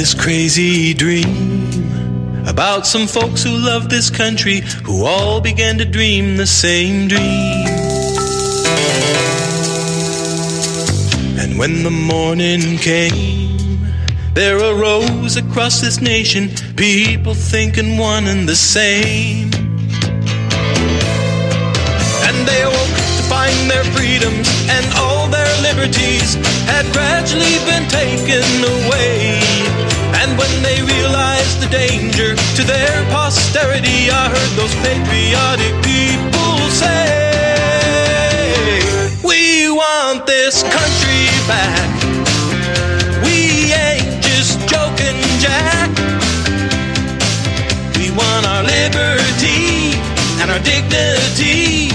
this crazy dream about some folks who love this country who all began to dream the same dream. And when the morning came, there arose across this nation people thinking one and the same. To their freedoms and all their liberties had gradually been taken away. And when they realized the danger to their posterity, I heard those patriotic people say, We want this country back. We ain't just joking, Jack. We want our liberty and our dignity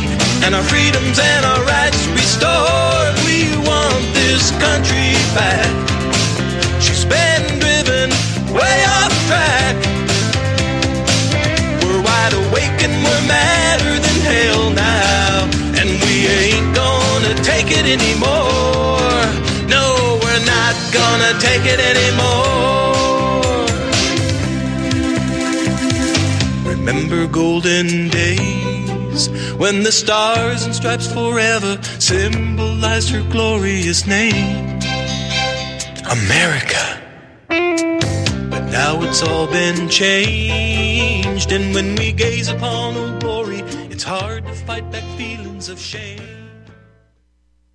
and our freedoms and our rights restored. We want this country back. She's been driven way off track. We're wide awake and we're madder than hell now. And we ain't gonna take it anymore. No, we're not gonna take it anymore. Remember golden days when the stars and stripes forever symbolized her glorious name, America. But now it's all been changed, and when we gaze upon old glory, it's hard to fight back feelings of shame.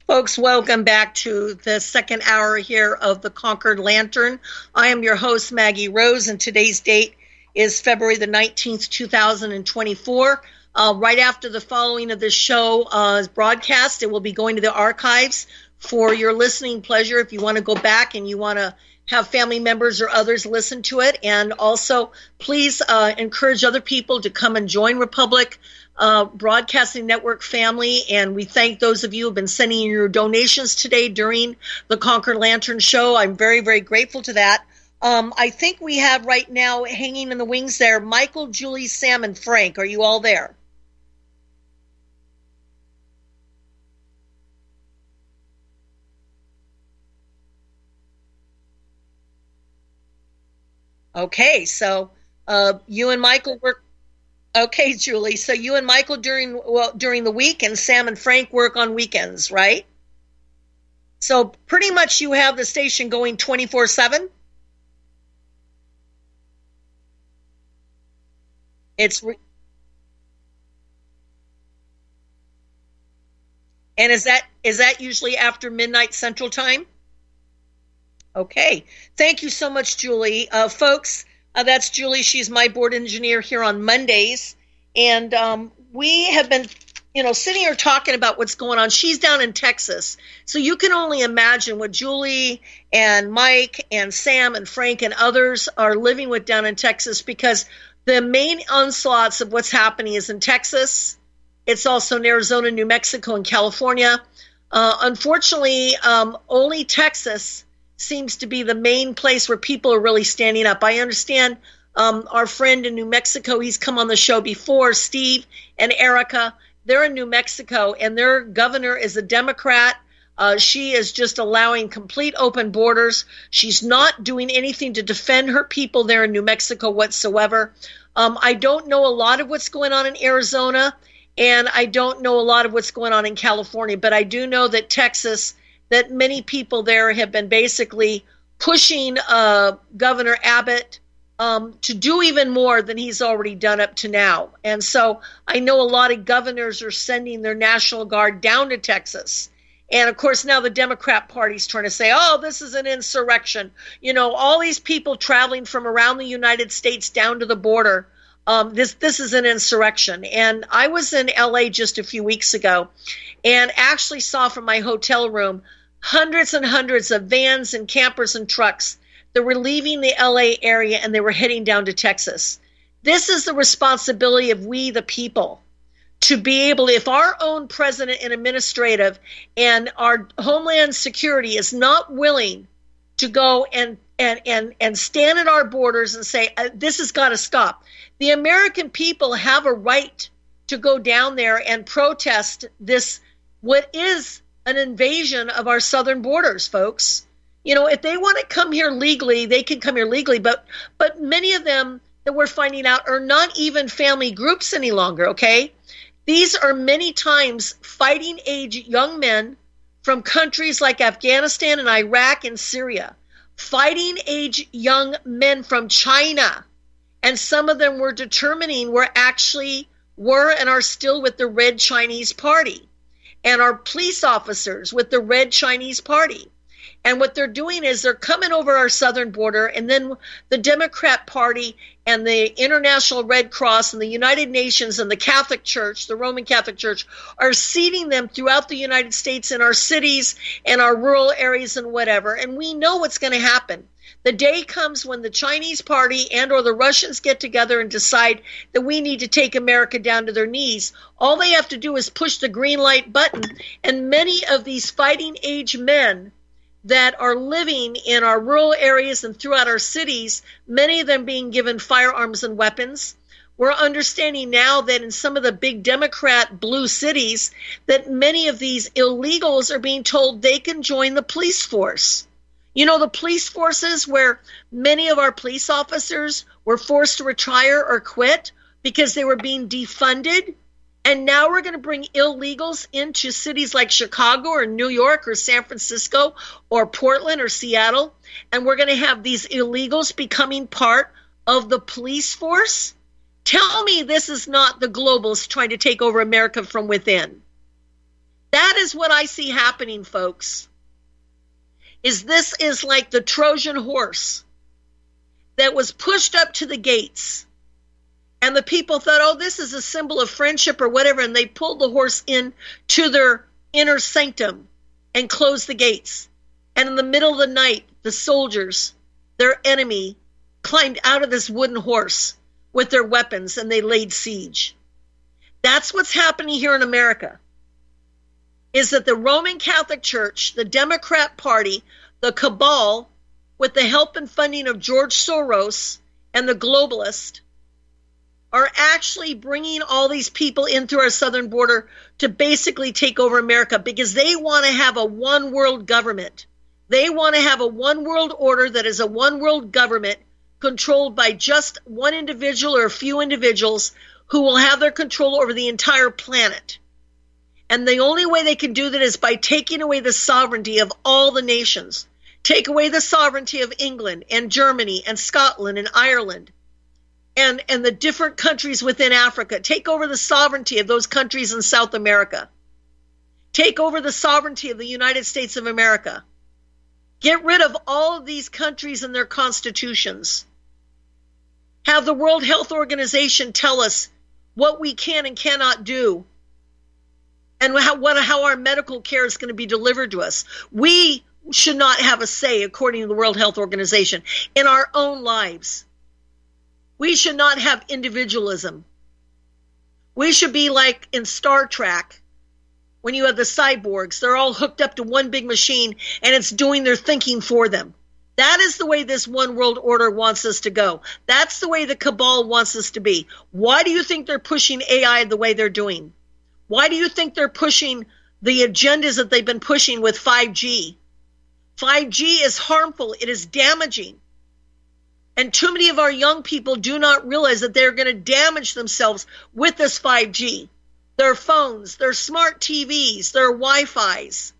Folks, welcome back to the second hour here of the Concord Lantern. I am your host, Maggie Rose, and today's date is February the 19th, 2024. Uh, right after the following of this show uh, broadcast, it will be going to the archives for your listening pleasure if you want to go back and you want to have family members or others listen to it. And also, please uh, encourage other people to come and join Republic uh, Broadcasting Network family. And we thank those of you who have been sending your donations today during the Concord Lantern show. I'm very, very grateful to that. Um, I think we have right now hanging in the wings there Michael, Julie, Sam, and Frank. Are you all there? Okay, so uh, you and Michael work. Okay, Julie. So you and Michael during well during the week, and Sam and Frank work on weekends, right? So pretty much you have the station going twenty four seven. It's re- and is that is that usually after midnight Central Time? Okay. Thank you so much, Julie. Uh, folks, uh, that's Julie. She's my board engineer here on Mondays. And um, we have been, you know, sitting here talking about what's going on. She's down in Texas. So you can only imagine what Julie and Mike and Sam and Frank and others are living with down in Texas because the main onslaughts of what's happening is in Texas. It's also in Arizona, New Mexico, and California. Uh, unfortunately, um, only Texas seems to be the main place where people are really standing up. I understand um, our friend in New Mexico, he's come on the show before, Steve and Erica. They're in New Mexico, and their governor is a Democrat. Uh, she is just allowing complete open borders. She's not doing anything to defend her people there in New Mexico whatsoever. Um, I don't know a lot of what's going on in Arizona, and I don't know a lot of what's going on in California, but I do know that Texas that many people there have been basically pushing uh, Governor Abbott um, to do even more than he's already done up to now. And so I know a lot of governors are sending their National Guard down to Texas. And of course, now the Democrat Party's trying to say, oh, this is an insurrection. You know, all these people traveling from around the United States down to the border. Um, this this is an insurrection. And I was in LA just a few weeks ago and actually saw from my hotel room hundreds and hundreds of vans and campers and trucks that were leaving the LA area and they were heading down to Texas. This is the responsibility of we, the people, to be able, if our own president and administrative and our homeland security is not willing to go and and and and stand at our borders and say uh, this has got to stop. The American people have a right to go down there and protest this what is an invasion of our southern borders, folks. You know, if they want to come here legally, they can come here legally, but but many of them that we're finding out are not even family groups any longer, okay? These are many times fighting age young men from countries like Afghanistan and Iraq and Syria, fighting age young men from China. And some of them were determining were actually were and are still with the Red Chinese Party and our police officers with the Red Chinese Party. And what they're doing is they're coming over our southern border, and then the Democrat Party and the International Red Cross and the United Nations and the Catholic Church, the Roman Catholic Church, are seeding them throughout the United States in our cities and our rural areas and whatever. And we know what's going to happen. The day comes when the Chinese party and or the Russians get together and decide that we need to take America down to their knees. All they have to do is push the green light button and many of these fighting age men that are living in our rural areas and throughout our cities, many of them being given firearms and weapons. We're understanding now that in some of the big Democrat blue cities, that many of these illegals are being told they can join the police force. You know, the police forces where many of our police officers were forced to retire or quit because they were being defunded and now we're going to bring illegals into cities like Chicago or New York or San Francisco or Portland or Seattle. And we're going to have these illegals becoming part of the police force. Tell me this is not the globals trying to take over America from within. That is what I see happening, folks. Is this is like the Trojan horse that was pushed up to the gates and the people thought, oh, this is a symbol of friendship or whatever. And they pulled the horse in to their inner sanctum and closed the gates. And in the middle of the night, the soldiers, their enemy, climbed out of this wooden horse with their weapons and they laid siege. That's what's happening here in America. Is that the Roman Catholic Church, the Democrat Party, the cabal, with the help and funding of George Soros and the globalists, are actually bringing all these people in through our southern border to basically take over America because they want to have a one world government. They want to have a one world order that is a one world government controlled by just one individual or a few individuals who will have their control over the entire planet. And the only way they can do that is by taking away the sovereignty of all the nations. Take away the sovereignty of England and Germany and Scotland and Ireland and, and the different countries within Africa. Take over the sovereignty of those countries in South America. Take over the sovereignty of the United States of America. Get rid of all of these countries and their constitutions. Have the World Health Organization tell us what we can and cannot do and how, what, how our medical care is going to be delivered to us. We should not have a say, according to the World Health Organization, in our own lives. We should not have individualism. We should be like in Star Trek when you have the cyborgs. They're all hooked up to one big machine and it's doing their thinking for them. That is the way this one world order wants us to go. That's the way the cabal wants us to be. Why do you think they're pushing AI the way they're doing? Why do you think they're pushing the agendas that they've been pushing with 5G? 5G is harmful. It is damaging. And too many of our young people do not realize that they're going to damage themselves with this 5G. Their phones, their smart TVs, their Wi Fi's.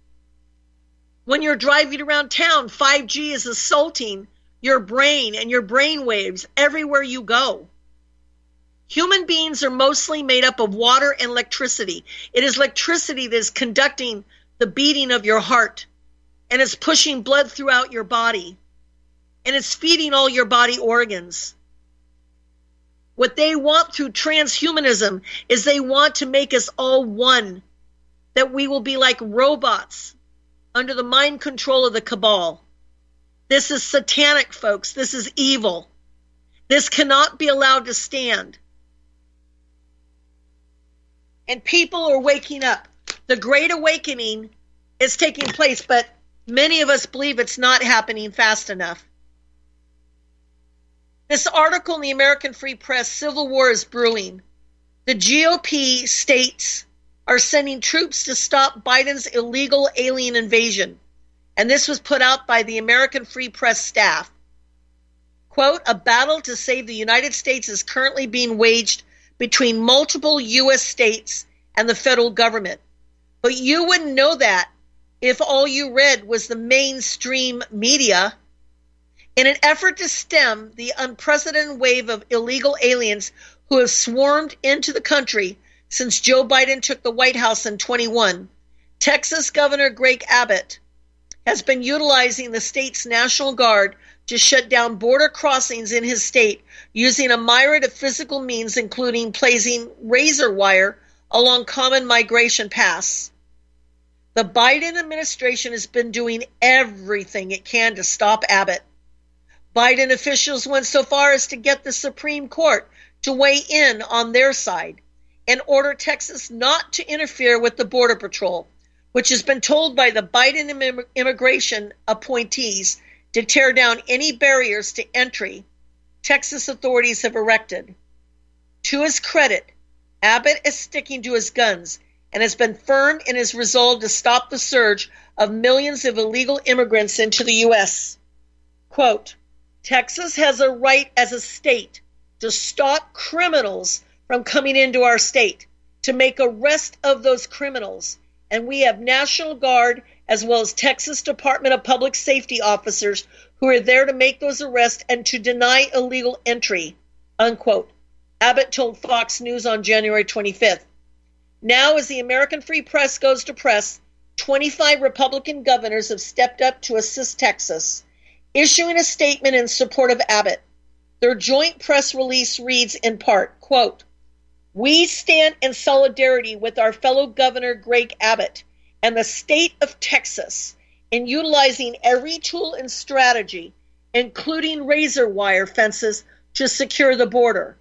When you're driving around town, 5G is assaulting your brain and your brain waves everywhere you go. Human beings are mostly made up of water and electricity. It is electricity that is conducting the beating of your heart and is pushing blood throughout your body and it's feeding all your body organs. What they want through transhumanism is they want to make us all one, that we will be like robots under the mind control of the cabal. This is satanic, folks. This is evil. This cannot be allowed to stand. And people are waking up. The Great Awakening is taking place, but many of us believe it's not happening fast enough. This article in the American Free Press Civil War is brewing. The GOP states are sending troops to stop Biden's illegal alien invasion. and this was put out by the American Free Press staff. Quote, a battle to save the United States is currently being waged between multiple U.S. states and the federal government. But you wouldn't know that if all you read was the mainstream media. In an effort to stem the unprecedented wave of illegal aliens who have swarmed into the country since Joe Biden took the White House in 21, Texas Governor Greg Abbott has been utilizing the state's National Guard to shut down border crossings in his state using a myriad of physical means, including placing razor wire along common migration paths. The Biden administration has been doing everything it can to stop Abbott. Biden officials went so far as to get the Supreme Court to weigh in on their side and order Texas not to interfere with the Border Patrol, which has been told by the Biden immigration appointees to tear down any barriers to entry Texas authorities have erected. To his credit, Abbott is sticking to his guns and has been firm in his resolve to stop the surge of millions of illegal immigrants into the U.S. Quote, Texas has a right as a state to stop criminals from coming into our state, to make arrest of those criminals. And we have National Guard as well as Texas Department of Public Safety officers who are there to make those arrests and to deny illegal entry. Unquote. Abbott told Fox News on January 25th. Now, as the American Free Press goes to press, 25 Republican governors have stepped up to assist Texas, issuing a statement in support of Abbott. Their joint press release reads in part, quote, We stand in solidarity with our fellow governor Greg Abbott and the state of Texas in utilizing every tool and strategy, including razor wire fences, to secure the border.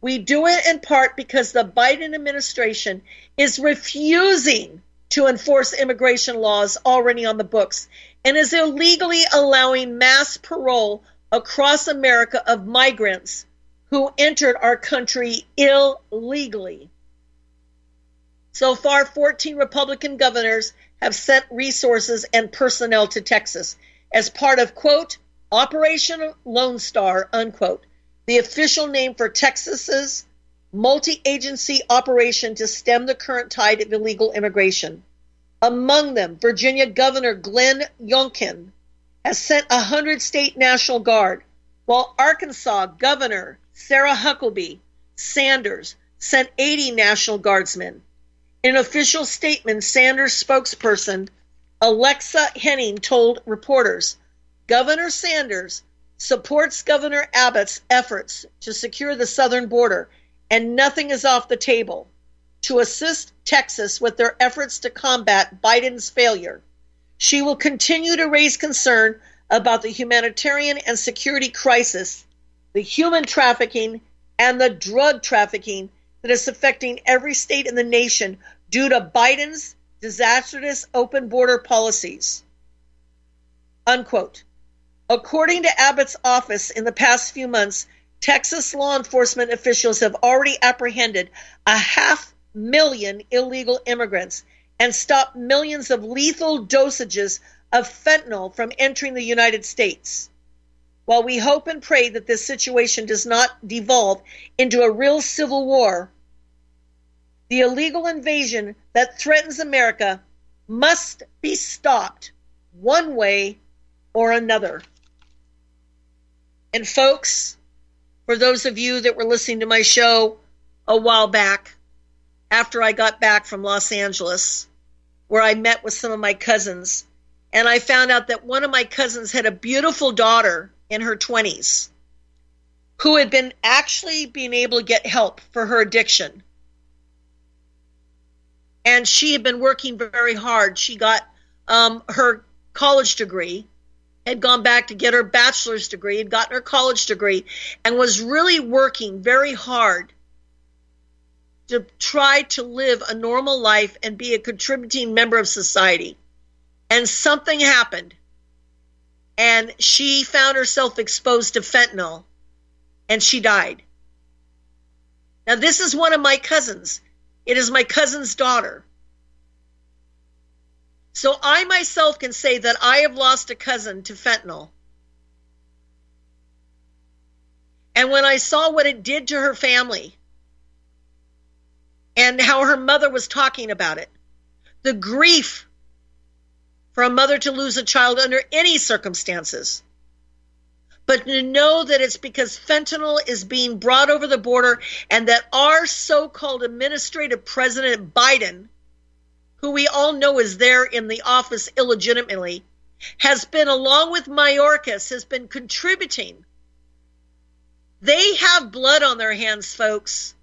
We do it in part because the Biden administration is refusing to enforce immigration laws already on the books and is illegally allowing mass parole across America of migrants who entered our country illegally. So far, 14 Republican governors have sent resources and personnel to Texas as part of, quote, Operation Lone Star, unquote, the official name for Texas's multi-agency operation to stem the current tide of illegal immigration. Among them, Virginia Governor Glenn Youngkin has sent hundred state National Guard, while Arkansas Governor Sarah Huckabee Sanders sent 80 National Guardsmen. In an official statement, Sanders spokesperson Alexa Henning told reporters Governor Sanders supports Governor Abbott's efforts to secure the southern border, and nothing is off the table to assist Texas with their efforts to combat Biden's failure. She will continue to raise concern about the humanitarian and security crisis, the human trafficking, and the drug trafficking that is affecting every state in the nation due to Biden's disastrous open border policies. Unquote. According to Abbott's office, in the past few months, Texas law enforcement officials have already apprehended a half million illegal immigrants and stopped millions of lethal dosages of fentanyl from entering the United States. While we hope and pray that this situation does not devolve into a real civil war, the illegal invasion that threatens America must be stopped one way or another. And folks, for those of you that were listening to my show a while back, after I got back from Los Angeles, where I met with some of my cousins, and I found out that one of my cousins had a beautiful daughter in her 20s who had been actually being able to get help for her addiction. And she had been working very hard. She got um, her college degree had gone back to get her bachelor's degree, had gotten her college degree, and was really working very hard to try to live a normal life and be a contributing member of society. And something happened. And she found herself exposed to fentanyl and she died. Now, this is one of my cousins. It is my cousin's daughter. So I myself can say that I have lost a cousin to fentanyl. And when I saw what it did to her family and how her mother was talking about it, the grief for a mother to lose a child under any circumstances. But to know that it's because fentanyl is being brought over the border and that our so called administrative president Biden, who we all know is there in the office illegitimately, has been, along with Mayorkas, has been contributing they have blood on their hands, folks.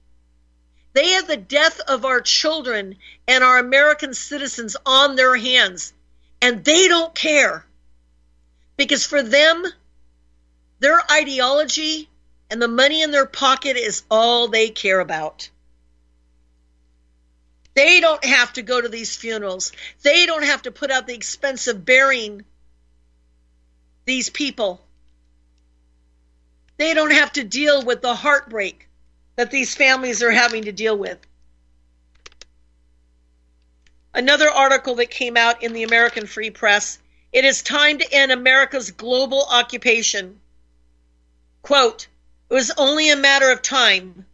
They have the death of our children and our American citizens on their hands, and they don't care. Because for them, their ideology and the money in their pocket is all they care about. They don't have to go to these funerals. They don't have to put out the expense of burying these people. They don't have to deal with the heartbreak that these families are having to deal with. Another article that came out in the American Free Press it is time to end America's global occupation. Quote, it was only a matter of time.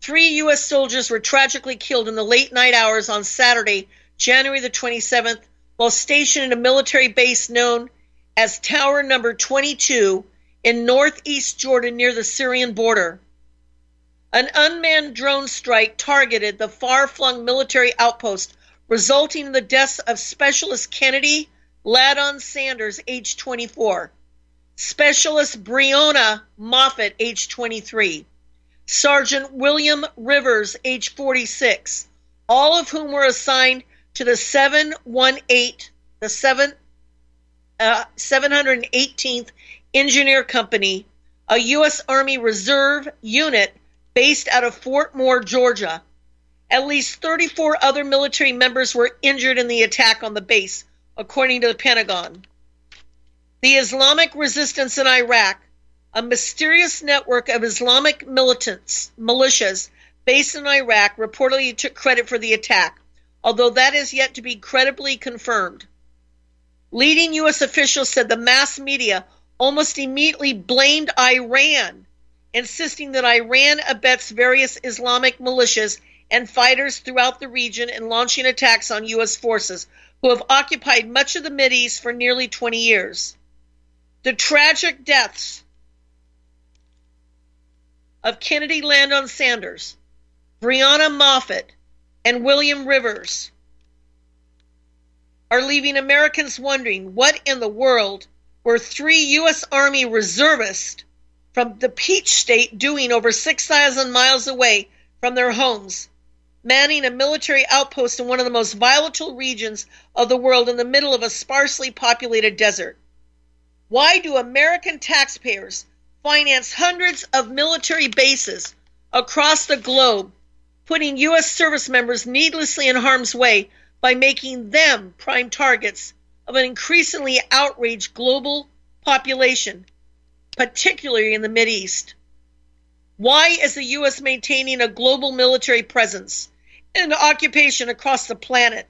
Three U.S. soldiers were tragically killed in the late night hours on Saturday, January the 27th, while stationed in a military base known as Tower Number 22 in northeast Jordan near the Syrian border. An unmanned drone strike targeted the far flung military outpost, resulting in the deaths of Specialist Kennedy Ladon Sanders, age 24, Specialist Breonna Moffett, age 23, Sergeant William Rivers, age 46, all of whom were assigned to the 718, the 7, uh, 718th Engineer Company, a U.S. Army Reserve unit based out of Fort Moore, Georgia. At least 34 other military members were injured in the attack on the base, according to the Pentagon. The Islamic resistance in Iraq, a mysterious network of Islamic militants, militias based in Iraq, reportedly took credit for the attack, although that is yet to be credibly confirmed. Leading U.S. officials said the mass media almost immediately blamed Iran, insisting that Iran abets various Islamic militias and fighters throughout the region in launching attacks on U.S. forces who have occupied much of the Mideast for nearly 20 years. The tragic deaths of Kennedy Landon Sanders, Breonna Moffett, and William Rivers are leaving Americans wondering what in the world were three U.S. Army reservists from the Peach State doing over 6,000 miles away from their homes, manning a military outpost in one of the most volatile regions of the world in the middle of a sparsely populated desert. Why do American taxpayers finance hundreds of military bases across the globe, putting U.S. service members needlessly in harm's way by making them prime targets of an increasingly outraged global population, particularly in the East. Why is the U.S. maintaining a global military presence and occupation across the planet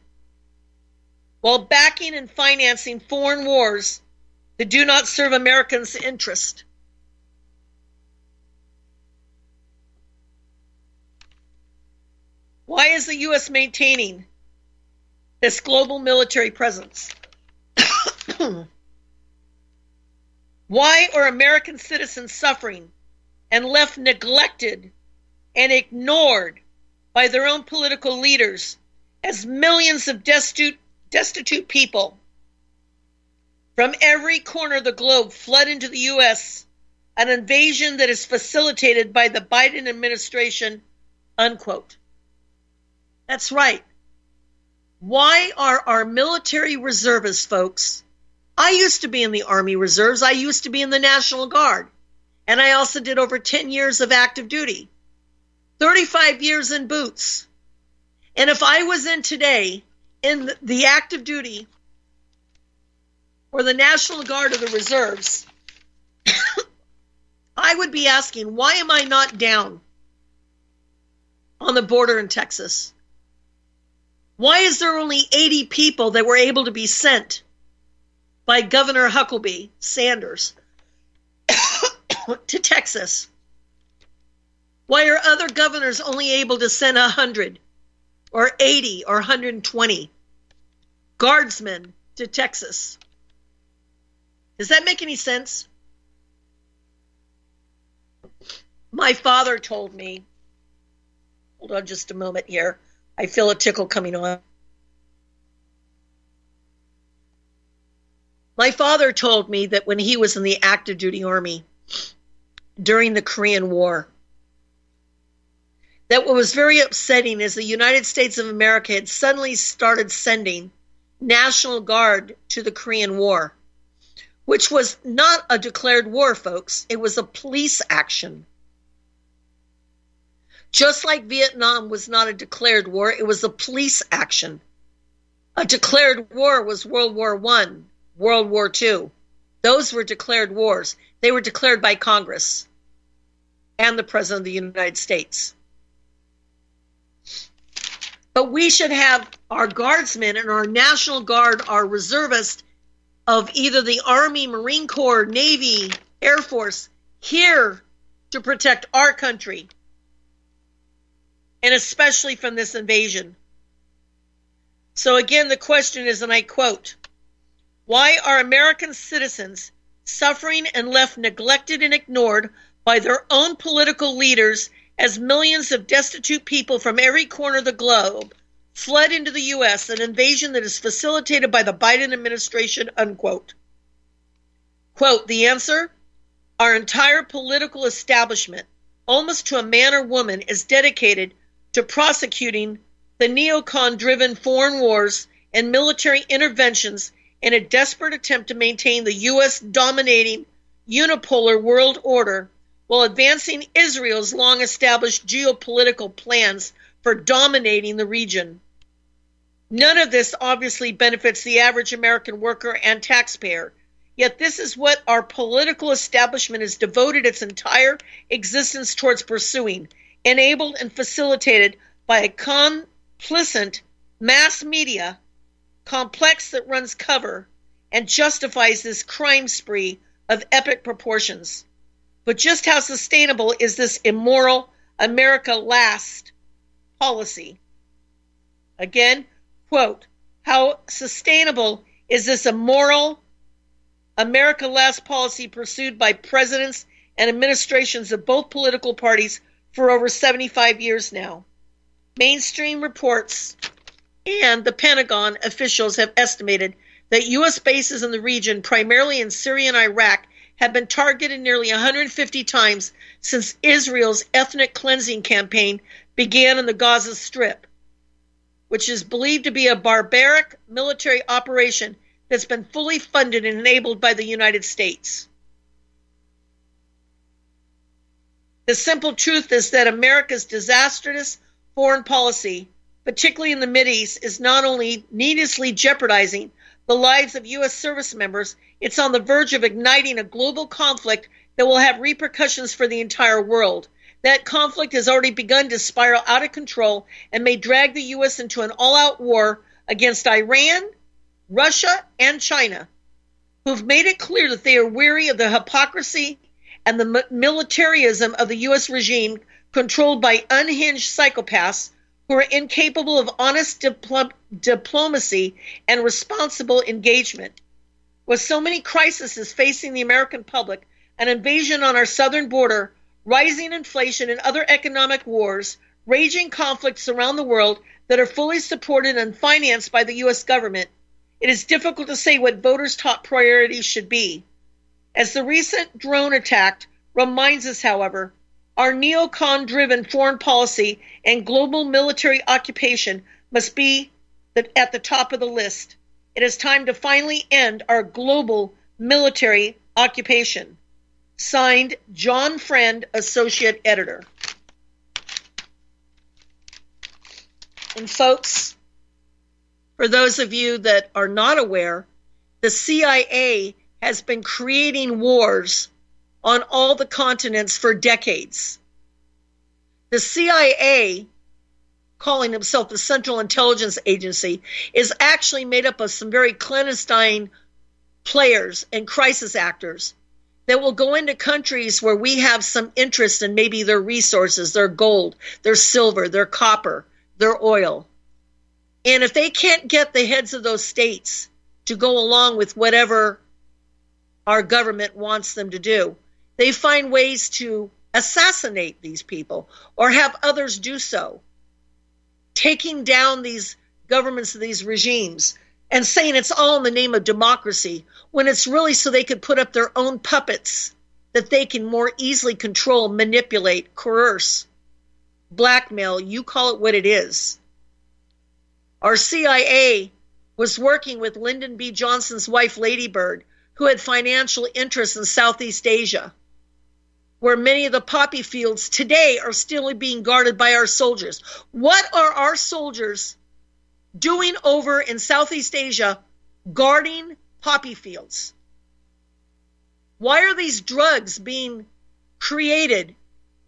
while backing and financing foreign wars that do not serve Americans' interest? Why is the U.S. maintaining this global military presence? Why are American citizens suffering and left neglected and ignored by their own political leaders as millions of destitute, destitute people from every corner of the globe flood into the U.S., an invasion that is facilitated by the Biden administration, unquote. That's right. Why are our military reservists, folks, I used to be in the Army Reserves. I used to be in the National Guard. And I also did over 10 years of active duty, 35 years in boots. And if I was in today in the active duty or the National Guard or the Reserves, I would be asking, why am I not down on the border in Texas? Why is there only 80 people that were able to be sent by Governor Huckabee Sanders to Texas? Why are other governors only able to send 100 or 80 or 120 guardsmen to Texas? Does that make any sense? My father told me, hold on just a moment here. I feel a tickle coming on. My father told me that when he was in the active duty army during the Korean War, that what was very upsetting is the United States of America had suddenly started sending National Guard to the Korean War, which was not a declared war, folks. It was a police action. Just like Vietnam was not a declared war, it was a police action. A declared war was World War One, World War Two. Those were declared wars. They were declared by Congress and the President of the United States. But we should have our guardsmen and our National Guard, our reservists of either the Army, Marine Corps, Navy, Air Force here to protect our country, and especially from this invasion. So, again, the question is, and I quote, why are American citizens suffering and left neglected and ignored by their own political leaders as millions of destitute people from every corner of the globe fled into the U.S., an invasion that is facilitated by the Biden administration, unquote. Quote, the answer? Our entire political establishment, almost to a man or woman, is dedicated to prosecuting the neocon driven foreign wars and military interventions in a desperate attempt to maintain the U.S. dominating unipolar world order while advancing Israel's long established geopolitical plans for dominating the region. None of this obviously benefits the average American worker and taxpayer. Yet this is what our political establishment has devoted its entire existence towards pursuing, enabled and facilitated by a complicit mass media complex that runs cover and justifies this crime spree of epic proportions. But just how sustainable is this immoral America last policy? Again, quote, how sustainable is this immoral America last policy pursued by presidents and administrations of both political parties for over 75 years now? Mainstream reports and the Pentagon officials have estimated that U.S. bases in the region, primarily in Syria and Iraq, have been targeted nearly 150 times since Israel's ethnic cleansing campaign began in the Gaza Strip, which is believed to be a barbaric military operation that's been fully funded and enabled by the United States. The simple truth is that America's disastrous foreign policy, particularly in the Mideast, is not only needlessly jeopardizing the lives of U.S. service members, it's on the verge of igniting a global conflict that will have repercussions for the entire world. That conflict has already begun to spiral out of control and may drag the U.S. into an all out war against Iran, Russia, and China, who've made it clear that they are weary of the hypocrisy and the militarism of the U.S. regime controlled by unhinged psychopaths who are incapable of honest dipl- diplomacy and responsible engagement. With so many crises facing the American public, an invasion on our southern border, rising inflation, and other economic wars, raging conflicts around the world that are fully supported and financed by the U.S. government, it is difficult to say what voters' top priorities should be. As the recent drone attack reminds us, however, our neocon driven foreign policy and global military occupation must be at the top of the list. It is time to finally end our global military occupation. Signed, John Friend, Associate Editor. And, folks, for those of you that are not aware, the CIA has been creating wars on all the continents for decades. The CIA calling himself the Central Intelligence Agency, is actually made up of some very clandestine players and crisis actors that will go into countries where we have some interest in maybe their resources, their gold, their silver, their copper, their oil. And if they can't get the heads of those states to go along with whatever our government wants them to do, they find ways to assassinate these people or have others do so, taking down these governments these regimes and saying it's all in the name of democracy when it's really so they could put up their own puppets that they can more easily control, manipulate, coerce, blackmail, you call it what it is. Our CIA was working with Lyndon B. Johnson's wife, Lady Bird, who had financial interests in Southeast Asia where many of the poppy fields today are still being guarded by our soldiers. What are our soldiers doing over in Southeast Asia guarding poppy fields? Why are these drugs being created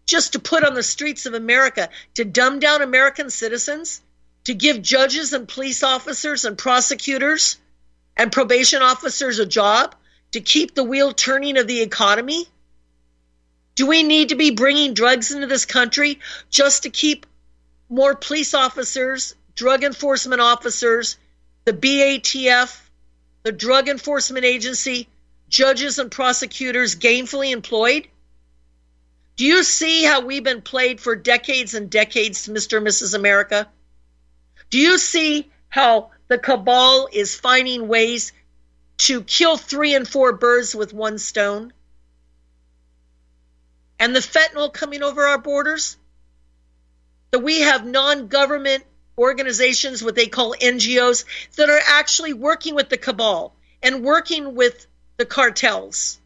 just to put on the streets of America to dumb down American citizens, to give judges and police officers and prosecutors and probation officers a job, to keep the wheel turning of the economy? Do we need to be bringing drugs into this country just to keep more police officers, drug enforcement officers, the BATF, the Drug Enforcement Agency, judges and prosecutors gainfully employed? Do you see how we've been played for decades and decades, Mr. and Mrs. America? Do you see how the cabal is finding ways to kill three and four birds with one stone? And the fentanyl coming over our borders, that we have non government organizations, what they call NGOs, that are actually working with the cabal and working with the cartels.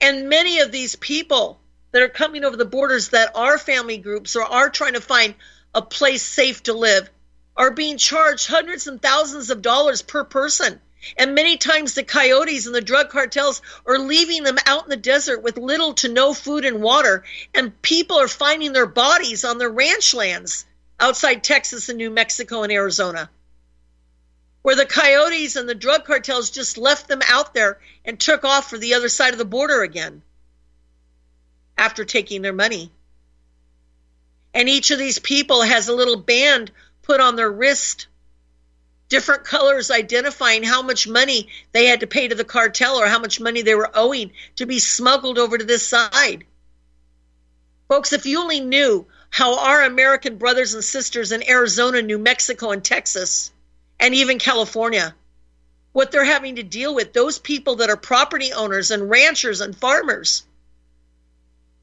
And many of these people that are coming over the borders that are family groups or are trying to find a place safe to live are being charged hundreds and thousands of dollars per person and many times the coyotes and the drug cartels are leaving them out in the desert with little to no food and water, and people are finding their bodies on their ranch lands outside Texas and New Mexico and Arizona. Where the coyotes and the drug cartels just left them out there and took off for the other side of the border again after taking their money. And each of these people has a little band put on their wrist different colors identifying how much money they had to pay to the cartel or how much money they were owing to be smuggled over to this side. Folks, if you only knew how our American brothers and sisters in Arizona, New Mexico, and Texas, and even California, what they're having to deal with, those people that are property owners and ranchers and farmers,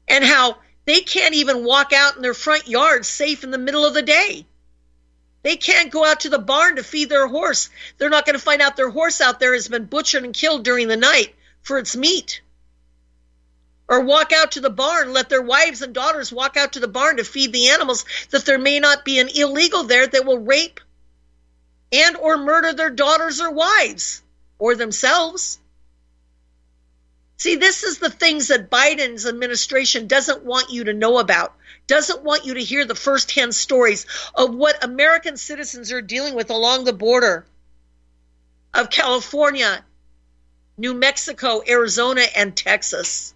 and how they can't even walk out in their front yard safe in the middle of the day. They can't go out to the barn to feed their horse. They're not going to find out their horse out there has been butchered and killed during the night for its meat. Or walk out to the barn, let their wives and daughters walk out to the barn to feed the animals that there may not be an illegal there that will rape and or murder their daughters or wives or themselves. See, this is the things that Biden's administration doesn't want you to know about doesn't want you to hear the firsthand stories of what American citizens are dealing with along the border of California, New Mexico, Arizona, and Texas.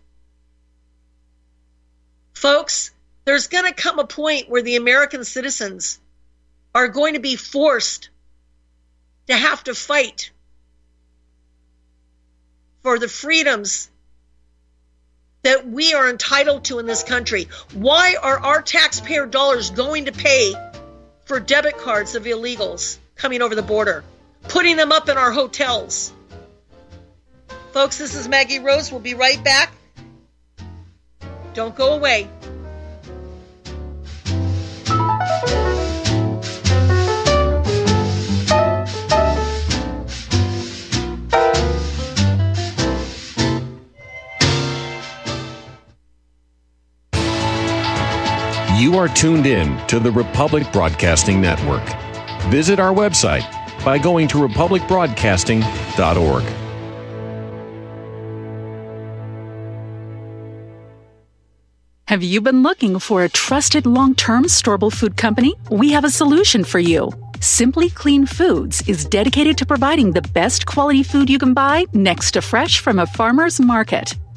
Folks, there's going to come a point where the American citizens are going to be forced to have to fight for the freedoms that we are entitled to in this country. Why are our taxpayer dollars going to pay for debit cards of illegals coming over the border, putting them up in our hotels? Folks, this is Maggie Rose. We'll be right back. Don't go away. You are tuned in to the Republic Broadcasting Network. Visit our website by going to republicbroadcasting.org. Have you been looking for a trusted long term storable food company? We have a solution for you. Simply Clean Foods is dedicated to providing the best quality food you can buy next to fresh from a farmer's market.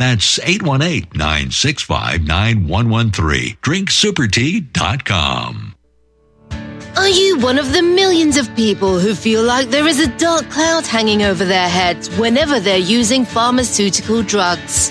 That's 818-965-9113. drinksupertea.com. Are you one of the millions of people who feel like there is a dark cloud hanging over their heads whenever they're using pharmaceutical drugs?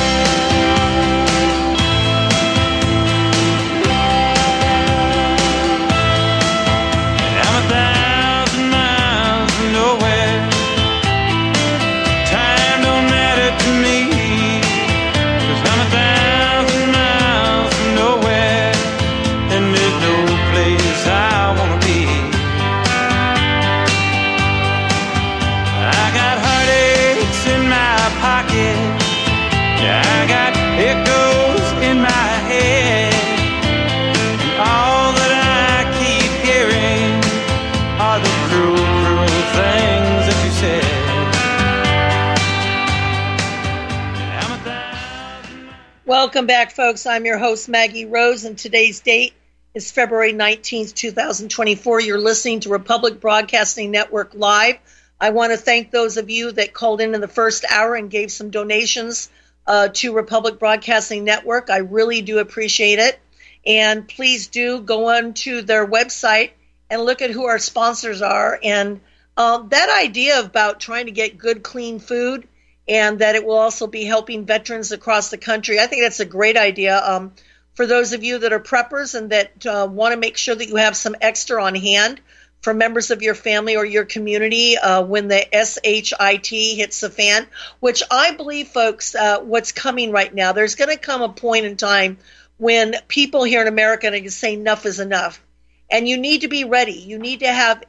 Welcome back, folks. I'm your host, Maggie Rose, and today's date is February 19th, 2024. You're listening to Republic Broadcasting Network Live. I want to thank those of you that called in in the first hour and gave some donations uh, to Republic Broadcasting Network. I really do appreciate it. And please do go on to their website and look at who our sponsors are. And um, that idea about trying to get good, clean food and that it will also be helping veterans across the country, I think that's a great idea. Um, for those of you that are preppers and that uh, want to make sure that you have some extra on hand for members of your family or your community uh, when the SHIT hits the fan, which I believe, folks, uh, what's coming right now, there's going to come a point in time when people here in America are going to say enough is enough. And you need to be ready. You need to have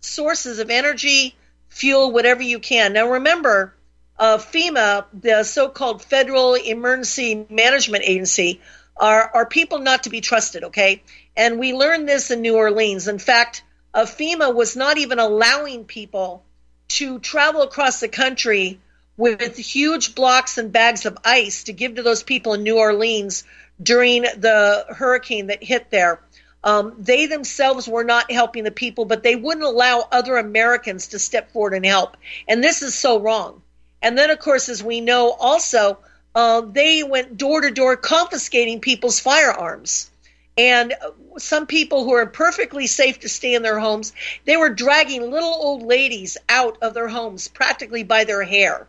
sources of energy, fuel, whatever you can. Now, remember, uh, FEMA, the so-called Federal Emergency Management Agency, are are people not to be trusted. Okay, and we learned this in New Orleans. In fact, uh, FEMA was not even allowing people to travel across the country with huge blocks and bags of ice to give to those people in New Orleans during the hurricane that hit there. Um, they themselves were not helping the people, but they wouldn't allow other Americans to step forward and help. And this is so wrong. And then, of course, as we know, also, uh, they went door to door confiscating people's firearms. And some people who are perfectly safe to stay in their homes, they were dragging little old ladies out of their homes practically by their hair.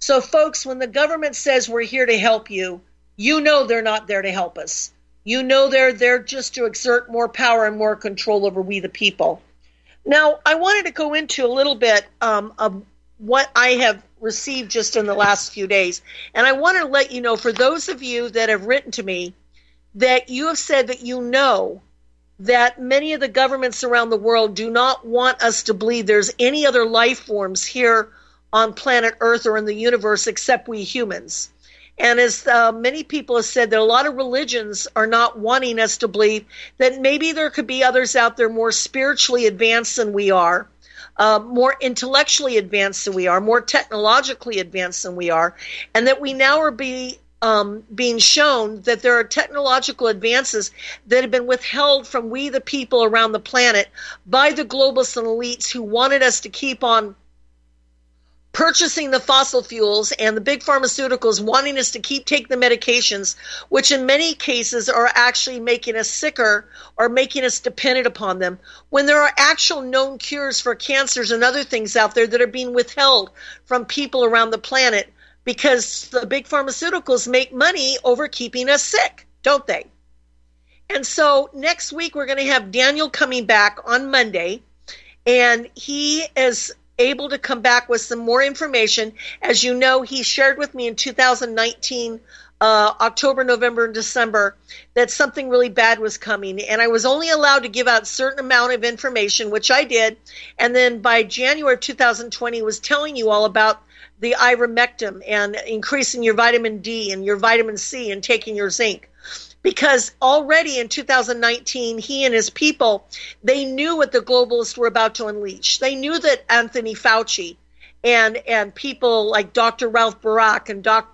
So, folks, when the government says we're here to help you, you know they're not there to help us. You know they're there just to exert more power and more control over we the people. Now, I wanted to go into a little bit um, of what I have received just in the last few days. And I want to let you know, for those of you that have written to me, that you have said that you know that many of the governments around the world do not want us to believe there's any other life forms here on planet Earth or in the universe except we humans. And as uh, many people have said, that a lot of religions are not wanting us to believe that maybe there could be others out there more spiritually advanced than we are, uh, more intellectually advanced than we are, more technologically advanced than we are, and that we now are be, um, being shown that there are technological advances that have been withheld from we, the people around the planet, by the globalists and elites who wanted us to keep on purchasing the fossil fuels and the big pharmaceuticals wanting us to keep taking the medications, which in many cases are actually making us sicker or making us dependent upon them, when there are actual known cures for cancers and other things out there that are being withheld from people around the planet because the big pharmaceuticals make money over keeping us sick, don't they? And so next week we're going to have Daniel coming back on Monday and he is able to come back with some more information. As you know, he shared with me in 2019, uh, October, November, and December, that something really bad was coming. And I was only allowed to give out certain amount of information, which I did. And then by January 2020, was telling you all about the ivermectin and increasing your vitamin D and your vitamin C and taking your zinc because already in 2019 he and his people they knew what the globalists were about to unleash. They knew that anthony fauci and and people like dr ralph baric and dr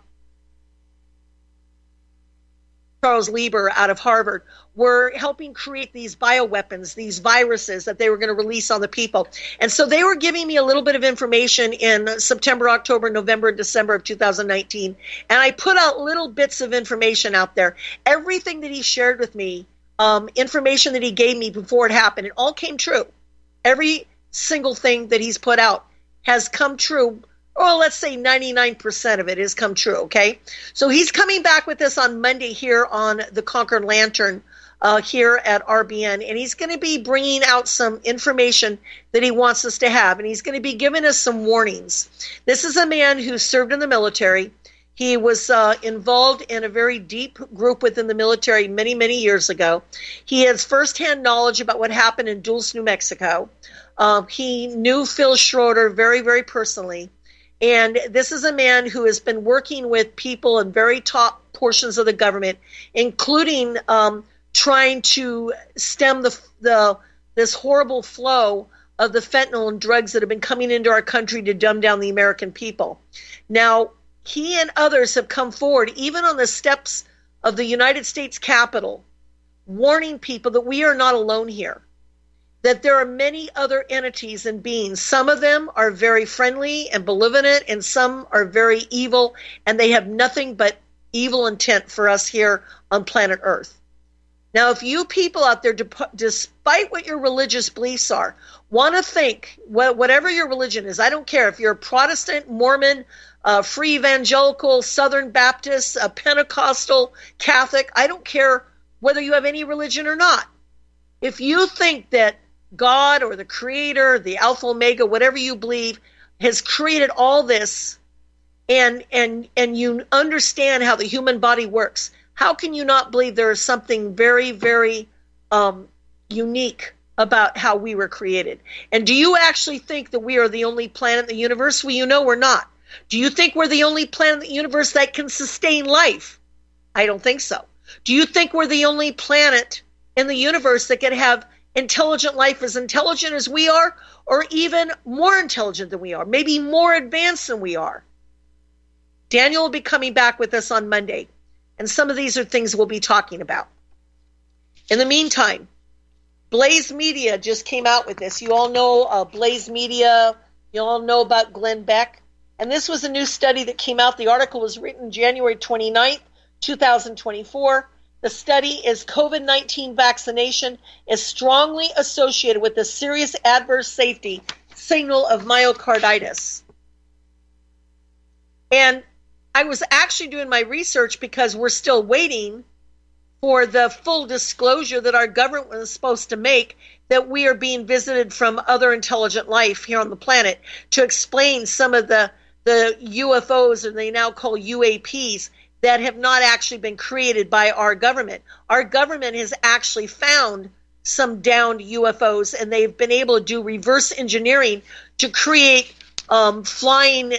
Charles Lieber out of Harvard were helping create these bioweapons, these viruses that they were going to release on the people. And so they were giving me a little bit of information in September, October, November, December of 2019. And I put out little bits of information out there. Everything that he shared with me, um, information that he gave me before it happened, it all came true. Every single thing that he's put out has come true or let's say 99% of it has come true, okay? So he's coming back with this on Monday here on the Concord Lantern uh, here at RBN, and he's going to be bringing out some information that he wants us to have, and he's going to be giving us some warnings. This is a man who served in the military. He was uh, involved in a very deep group within the military many, many years ago. He has firsthand knowledge about what happened in Dulce, New Mexico. Uh, he knew Phil Schneider very, very personally. And this is a man who has been working with people in very top portions of the government, including um, trying to stem the, the this horrible flow of the fentanyl and drugs that have been coming into our country to dumb down the American people. Now, he and others have come forward, even on the steps of the United States Capitol, warning people that we are not alone here that there are many other entities and beings. Some of them are very friendly and benevolent, and some are very evil, and they have nothing but evil intent for us here on planet Earth. Now, if you people out there, despite what your religious beliefs are, want to think, whatever your religion is, I don't care if you're a Protestant, Mormon, uh, free evangelical, Southern Baptist, a Pentecostal, Catholic, I don't care whether you have any religion or not. If you think that God or the creator, the Alpha Omega, whatever you believe, has created all this and and and you understand how the human body works, how can you not believe there is something very, very um, unique about how we were created? And do you actually think that we are the only planet in the universe? Well, you know we're not. Do you think we're the only planet in the universe that can sustain life? I don't think so. Do you think we're the only planet in the universe that can have intelligent life as intelligent as we are, or even more intelligent than we are, maybe more advanced than we are. Daniel will be coming back with us on Monday, and some of these are things we'll be talking about. In the meantime, Blaze Media just came out with this. You all know uh, Blaze Media. You all know about Glenn Beck. And this was a new study that came out. The article was written January 29th, 2024. The study is COVID 19 vaccination is strongly associated with a serious adverse safety signal of myocarditis. And I was actually doing my research because we're still waiting for the full disclosure that our government was supposed to make that we are being visited from other intelligent life here on the planet to explain some of the the UFOs and they now call UAPs that have not actually been created by our government. Our government has actually found some downed UFOs and they've been able to do reverse engineering to create um, flying,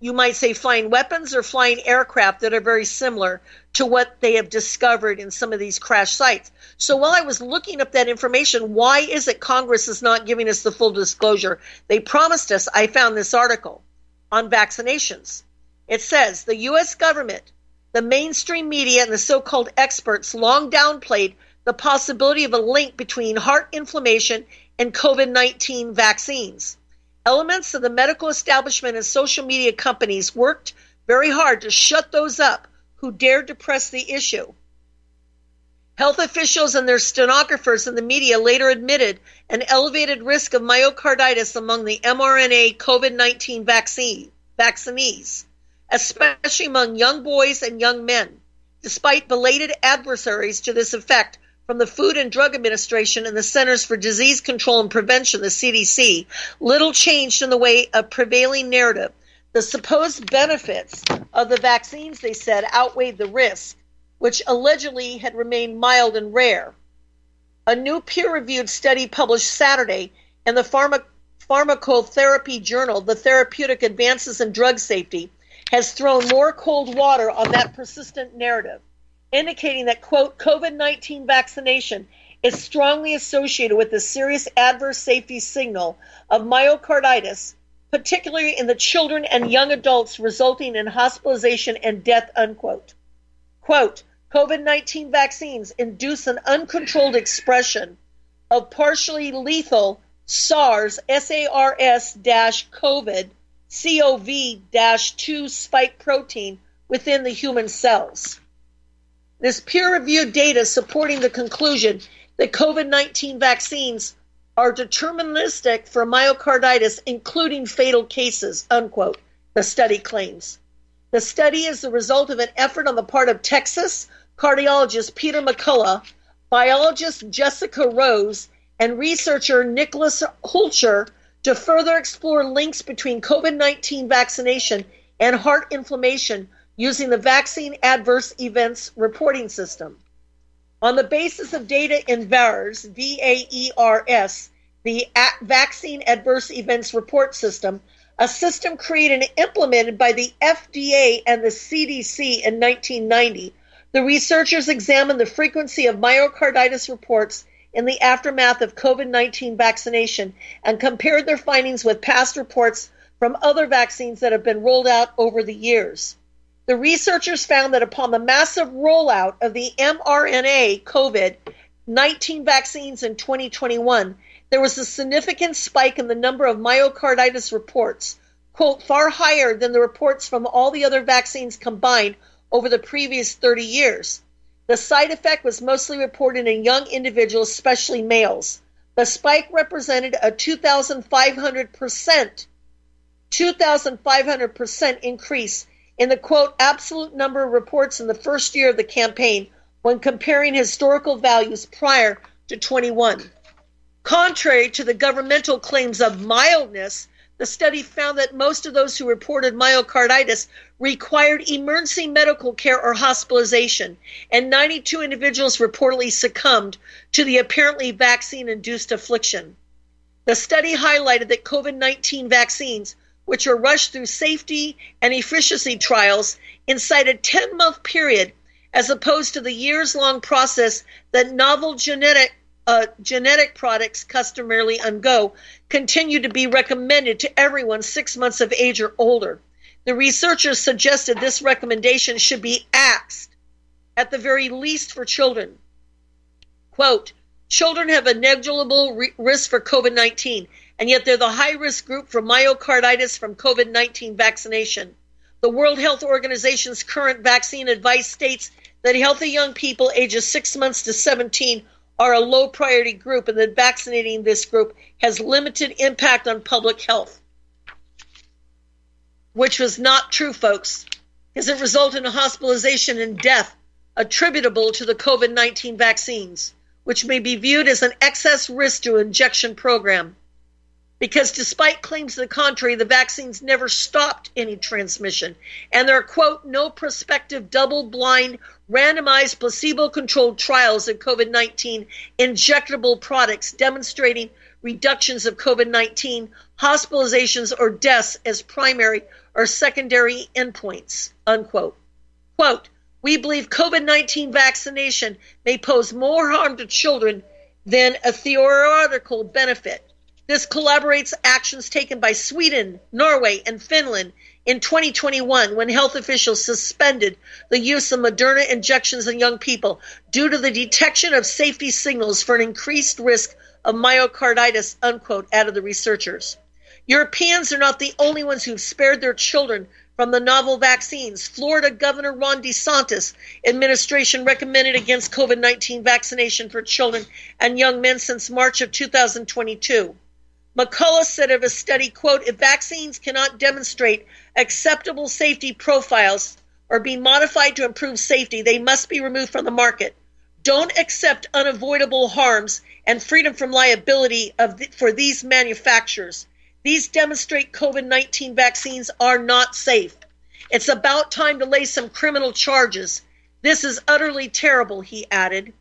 you might say flying weapons or flying aircraft that are very similar to what they have discovered in some of these crash sites. So while I was looking up that information, why is it Congress is not giving us the full disclosure? They promised us, I found this article on vaccinations. It says the U.S. government, the mainstream media, and the so called experts long downplayed the possibility of a link between heart inflammation and COVID 19 vaccines. Elements of the medical establishment and social media companies worked very hard to shut those up who dared to press the issue. Health officials and their stenographers in the media later admitted an elevated risk of myocarditis among the mRNA COVID 19 vaccine, vaccinees especially among young boys and young men, despite belated adversaries to this effect from the Food and Drug Administration and the Centers for Disease Control and Prevention, the CDC, little changed in the way of prevailing narrative. The supposed benefits of the vaccines, they said, outweighed the risk, which allegedly had remained mild and rare. A new peer reviewed study published Saturday in the Pharma- Pharmacotherapy Journal, The Therapeutic Advances in Drug Safety, has thrown more cold water on that persistent narrative, indicating that, quote, COVID 19 vaccination is strongly associated with the serious adverse safety signal of myocarditis, particularly in the children and young adults, resulting in hospitalization and death, unquote. Quote, COVID 19 vaccines induce an uncontrolled expression of partially lethal SARS, SARS COVID COV-2 spike protein within the human cells. This peer-reviewed data supporting the conclusion that COVID-19 vaccines are deterministic for myocarditis, including fatal cases, unquote, the study claims. The study is the result of an effort on the part of Texas cardiologist Peter McCullough, biologist Jessica Rose, and researcher Nicholas Hulscher to further explore links between COVID 19 vaccination and heart inflammation using the Vaccine Adverse Events Reporting System. On the basis of data in VAERS, V A E R S, the Vaccine Adverse Events Report System, a system created and implemented by the FDA and the CDC in 1990, the researchers examined the frequency of myocarditis reports in the aftermath of COVID 19 vaccination and compared their findings with past reports from other vaccines that have been rolled out over the years. The researchers found that upon the massive rollout of the mRNA COVID 19 vaccines in 2021, there was a significant spike in the number of myocarditis reports, quote, far higher than the reports from all the other vaccines combined over the previous 30 years. The side effect was mostly reported in young individuals, especially males. The spike represented a 2,500%, 2,500% increase in the quote, absolute number of reports in the first year of the campaign when comparing historical values prior to 21. Contrary to the governmental claims of mildness, the study found that most of those who reported myocarditis required emergency medical care or hospitalization, and 92 individuals reportedly succumbed to the apparently vaccine induced affliction. The study highlighted that COVID 19 vaccines, which are rushed through safety and efficacy trials inside a 10 month period, as opposed to the years long process that novel genetic uh, genetic products customarily undergo continue to be recommended to everyone six months of age or older. The researchers suggested this recommendation should be axed, at the very least for children. Quote, children have a negligible re- risk for COVID 19, and yet they're the high risk group for myocarditis from COVID 19 vaccination. The World Health Organization's current vaccine advice states that healthy young people ages 6 months to 17 are a low priority group and that vaccinating this group has limited impact on public health. Which was not true, folks, because it resulted in hospitalization and death attributable to the COVID 19 vaccines, which may be viewed as an excess risk to injection program because despite claims to the contrary, the vaccines never stopped any transmission. And there are, quote, no prospective double blind, randomized, placebo controlled trials of COVID 19 injectable products demonstrating reductions of COVID 19 hospitalizations or deaths as primary or secondary endpoints, unquote. Quote, we believe COVID 19 vaccination may pose more harm to children than a theoretical benefit. This collaborates actions taken by Sweden, Norway, and Finland in 2021 when health officials suspended the use of Moderna injections in young people due to the detection of safety signals for an increased risk of myocarditis, unquote, out of the researchers. Europeans are not the only ones who've spared their children from the novel vaccines. Florida Governor Ron DeSantis administration recommended against COVID-19 vaccination for children and young men since March of 2022. McCullough said of a study, quote, if vaccines cannot demonstrate acceptable safety profiles or be modified to improve safety, they must be removed from the market. Don't accept unavoidable harms and freedom from liability the, for these manufacturers. These demonstrate COVID 19 vaccines are not safe. It's about time to lay some criminal charges. This is utterly terrible, he added.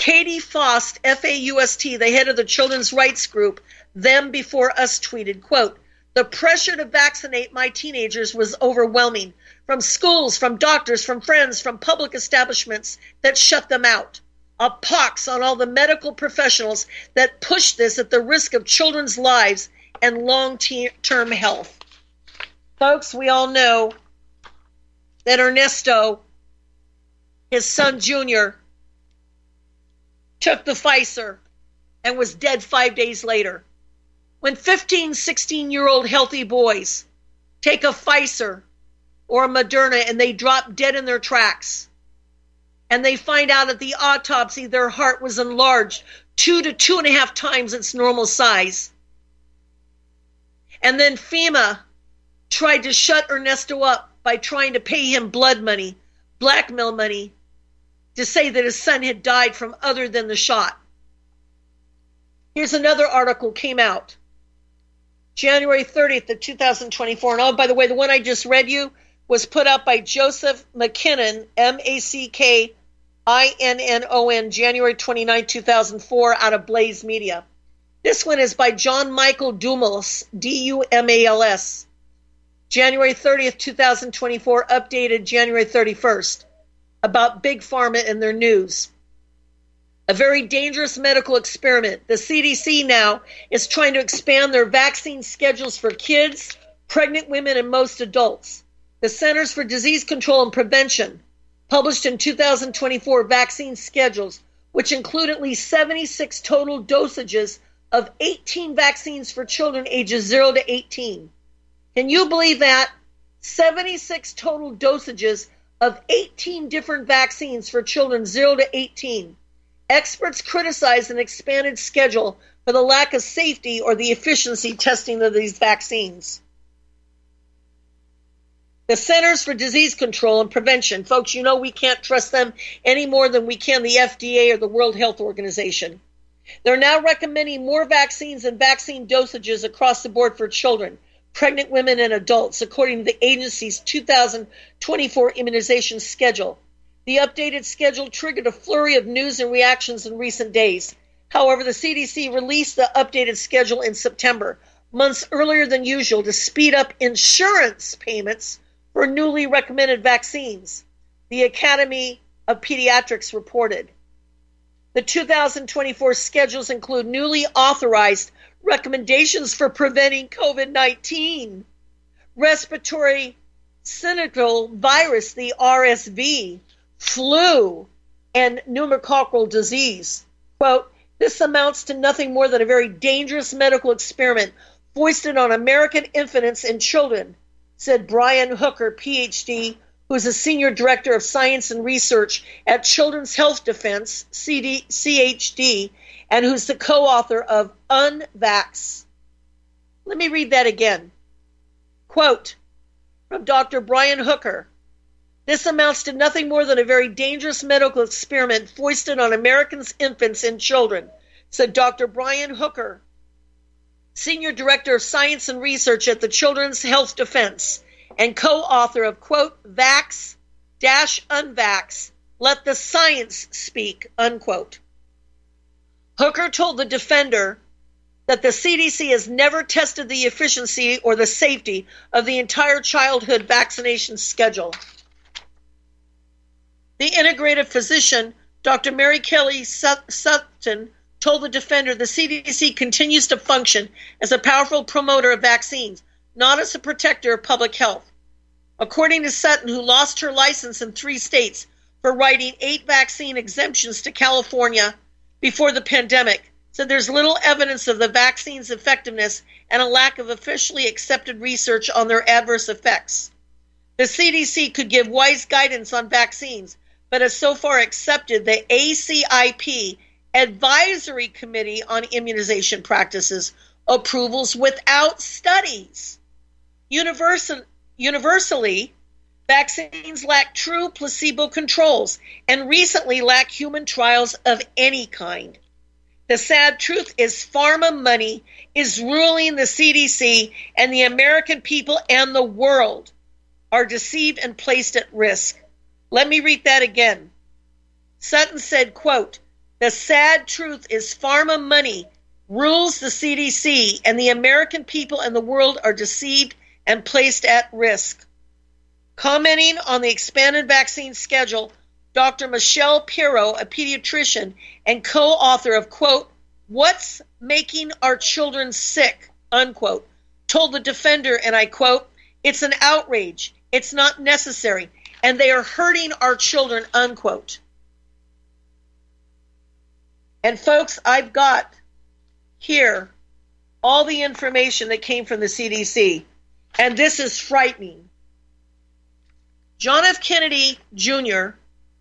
Katie Faust, F A U S T, the head of the Children's Rights Group, them before us tweeted, quote, the pressure to vaccinate my teenagers was overwhelming from schools, from doctors, from friends, from public establishments that shut them out. A pox on all the medical professionals that push this at the risk of children's lives and long term health. Folks, we all know that Ernesto, his son Junior, took the Pfizer and was dead five days later. When 15, 16 year old healthy boys take a Pfizer or a Moderna and they drop dead in their tracks, and they find out at the autopsy their heart was enlarged two to two and a half times its normal size. And then FEMA tried to shut Ernesto up by trying to pay him blood money, blackmail money, to say that his son had died from other than the shot. Here's another article came out January 30th of 2024. And oh, by the way, the one I just read you was put up by Joseph MacKinnon, M-A-C-K I-N-N-O-N, January 29, 2004, out of Blaze Media. This one is by John Michael Dumals, D-U-M-A-L-S. January 30th, 2024, updated January 31st, about Big Pharma and their news a very dangerous medical experiment. The CDC now is trying to expand their vaccine schedules for kids, pregnant women, and most adults. The Centers for Disease Control and Prevention published in 2024 vaccine schedules, which include at least 76 total dosages of 18 vaccines for children ages 0 to 18. Can you believe that? 76 total dosages of 18 different vaccines for children 0 to 18. Experts criticize an expanded schedule for the lack of safety or the efficiency testing of these vaccines. The Centers for Disease Control and Prevention, folks, you know we can't trust them any more than we can the FDA or the World Health Organization. They're now recommending more vaccines and vaccine dosages across the board for children, pregnant women, and adults, according to the agency's 2024 immunization schedule. The updated schedule triggered a flurry of news and reactions in recent days. However, the CDC released the updated schedule in September, months earlier than usual, to speed up insurance payments for newly recommended vaccines, the Academy of Pediatrics reported. The 2024 schedules include newly authorized recommendations for preventing COVID 19, respiratory syncytial virus, the RSV, flu, and pneumococcal disease. Quote, this amounts to nothing more than a very dangerous medical experiment foisted on American infants and children, said Brian Hooker, PhD, who is a senior director of science and research at Children's Health Defense, CD, CHD, and who's the co author of Unvax. Let me read that again. Quote from Dr. Brian Hooker This amounts to nothing more than a very dangerous medical experiment foisted on Americans' infants and children, said Dr. Brian Hooker, Senior Director of Science and Research at the Children's Health Defense and co author of, quote, Vax Unvax, Let the Science Speak, unquote. Hooker told the defender that the CDC has never tested the efficiency or the safety of the entire childhood vaccination schedule. The integrative physician, Dr. Mary Kelly Sutton, told the defender the CDC continues to function as a powerful promoter of vaccines, not as a protector of public health. According to Sutton, who lost her license in three states for writing eight vaccine exemptions to California before the pandemic, said there's little evidence of the vaccine's effectiveness and a lack of officially accepted research on their adverse effects. The CDC could give wise guidance on vaccines, but has so far accepted the ACIP Advisory Committee on Immunization Practices approvals without studies. Universal, universally, vaccines lack true placebo controls and recently lack human trials of any kind. The sad truth is, pharma money is ruling the CDC, and the American people and the world are deceived and placed at risk. Let me read that again. Sutton said, quote, the sad truth is pharma money rules the CDC, and the American people and the world are deceived and placed at risk. Commenting on the expanded vaccine schedule, Dr. Michelle Perro, a pediatrician and co-author of quote, What's Making Our Children Sick, unquote, told the defender, and I quote, It's an outrage. It's not necessary. And they are hurting our children, unquote. And folks, I've got here all the information that came from the CDC, and this is frightening. John F. Kennedy Jr.,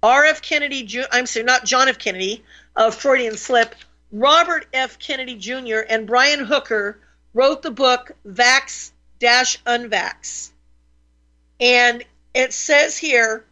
R.F. Kennedy, Jr., I'm sorry, not John F. Kennedy, a Freudian slip, Robert F. Kennedy Jr. and Brian Hooker wrote the book Vax Unvax. And it says here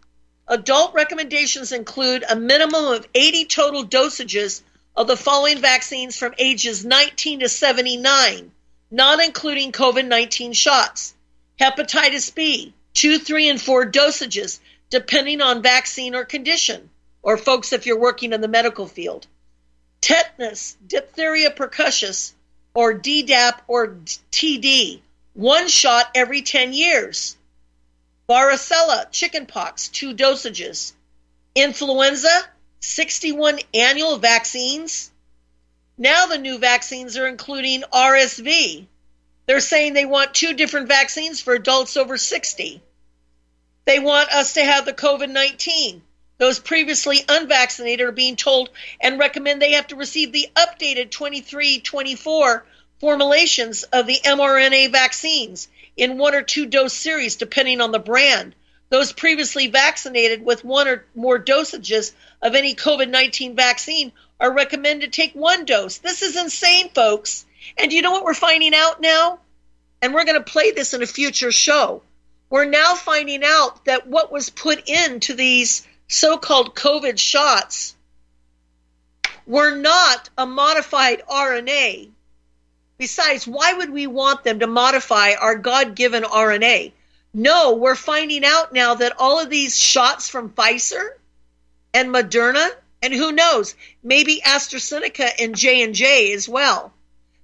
adult recommendations include a minimum of 80 total dosages of the following vaccines from ages 19 to 79, not including COVID 19 shots. Hepatitis B, 2, 3, and 4 dosages, depending on vaccine or condition, or folks if you're working in the medical field. Tetanus, diphtheria pertussis, or DDaP or TD, one shot every 10 years. Varicella, chickenpox, two dosages. Influenza, 61 annual vaccines. Now the new vaccines are including RSV. They're saying they want two different vaccines for adults over 60. They want us to have the COVID 19. Those previously unvaccinated are being told and recommend they have to receive the updated 2324 formulations of the mRNA vaccines in one or two dose series, depending on the brand. Those previously vaccinated with one or more dosages of any COVID 19 vaccine are recommended to take one dose. This is insane, folks. And you know what we're finding out now? And we're going to play this in a future show. We're now finding out that what was put into these so called COVID shots were not a modified RNA. Besides, why would we want them to modify our God given RNA? No, we're finding out now that all of these shots from Pfizer and Moderna, and who knows, maybe AstraZeneca and J&J as well,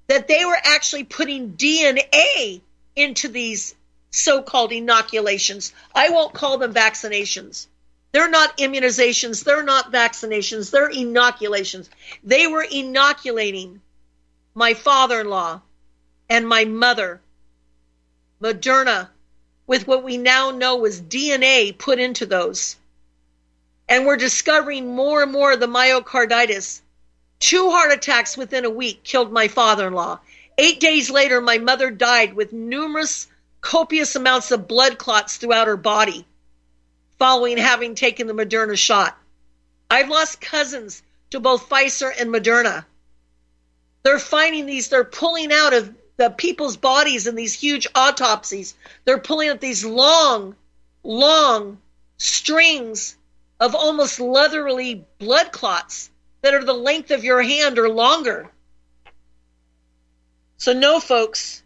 that they were actually putting DNA into these so-called inoculations. I won't call them vaccinations. They're not immunizations, they're not vaccinations, they're inoculations. They were inoculating my father-in-law and my mother Moderna with what we now know was DNA put into those. And we're discovering more and more of the myocarditis. Two heart attacks within a week killed my father in law. Eight days later, my mother died with numerous, copious amounts of blood clots throughout her body following having taken the Moderna shot. I've lost cousins to both Pfizer and Moderna. They're finding these, they're pulling out of the people's bodies in these huge autopsies. They're pulling out these long, long strings of almost leathery blood clots that are the length of your hand or longer. So, no, folks,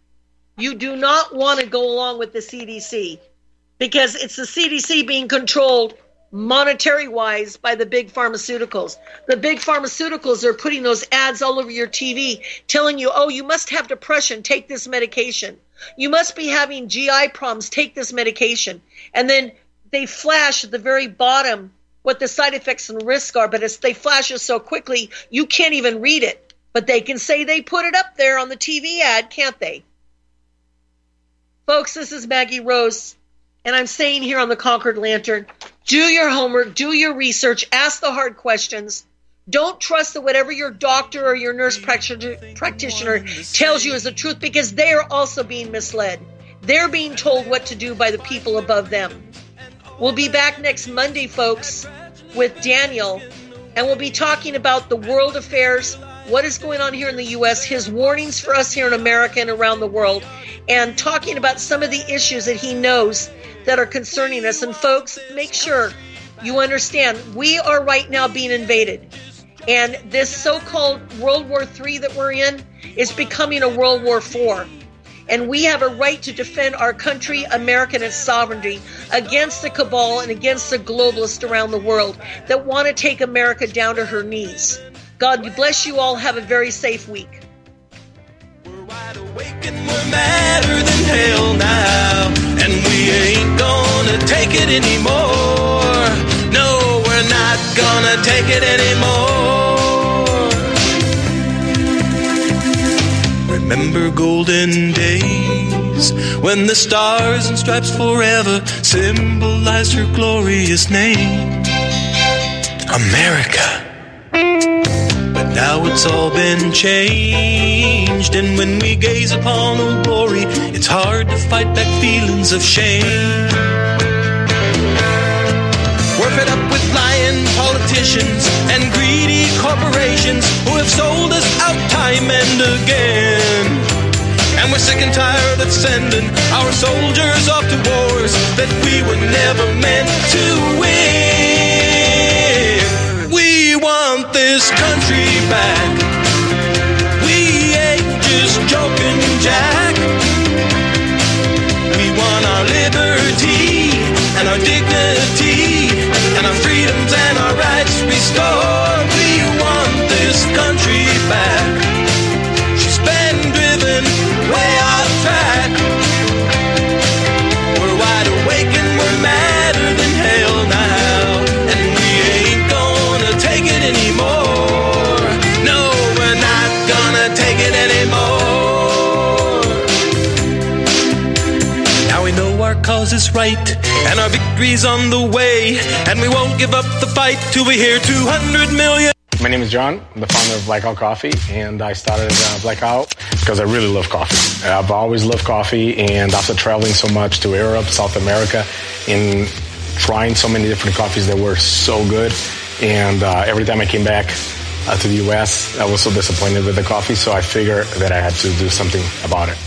you do not want to go along with the CDC because it's the CDC being controlled monetary wise by the big pharmaceuticals. The big pharmaceuticals are putting those ads all over your TV telling you, oh, you must have depression, take this medication. You must be having GI problems, take this medication. And then they flash at the very bottom what the side effects and risks are, but it's, they flash it so quickly you can't even read it. But they can say they put it up there on the TV ad, can't they? Folks, this is Maggie Rose and I'm saying here on the Concord Lantern, do your homework, do your research, ask the hard questions. Don't trust that whatever your doctor or your nurse practitioner tells you is the truth because they are also being misled. They're being told what to do by the people above them. We'll be back next Monday, folks, with Daniel, and we'll be talking about the world affairs, what is going on here in the U.S., his warnings for us here in America and around the world, and talking about some of the issues that he knows that are concerning us. And folks, make sure you understand we are right now being invaded. And this so called World War III that we're in is becoming a World War IV. And we have a right to defend our country, America, and its sovereignty against the cabal and against the globalists around the world that want to take America down to her knees. God bless you all. Have a very safe week. Wide awake and we're madder than hell now. And we ain't gonna take it anymore. No, we're not gonna take it anymore. Remember golden days when the stars and stripes forever symbolized her glorious name. America. But now it's all been changed, and when we gaze upon the glory, it's hard to fight back feelings of shame. We're fed up with lying politicians and greedy corporations who have sold us out time and again. And we're sick and tired of sending our soldiers off to wars that we were never meant to win this country back. Right, and our victory's on the way, and we won't give up the fight till we hear 200 million. My name is John. I'm the founder of Blackout Coffee, and I started uh, Blackout because I really love coffee. I've always loved coffee, and after traveling so much to Europe, South America, and trying so many different coffees that were so good, and uh, every time I came back uh, to the U.S., I was so disappointed with the coffee, so I figured that I had to do something about it.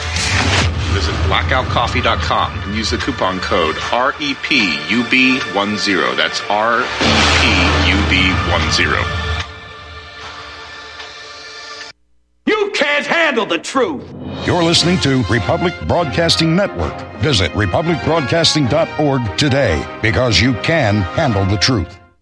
Visit blackoutcoffee.com and use the coupon code REPUB10. That's REPUB10. You can't handle the truth. You're listening to Republic Broadcasting Network. Visit republicbroadcasting.org today because you can handle the truth.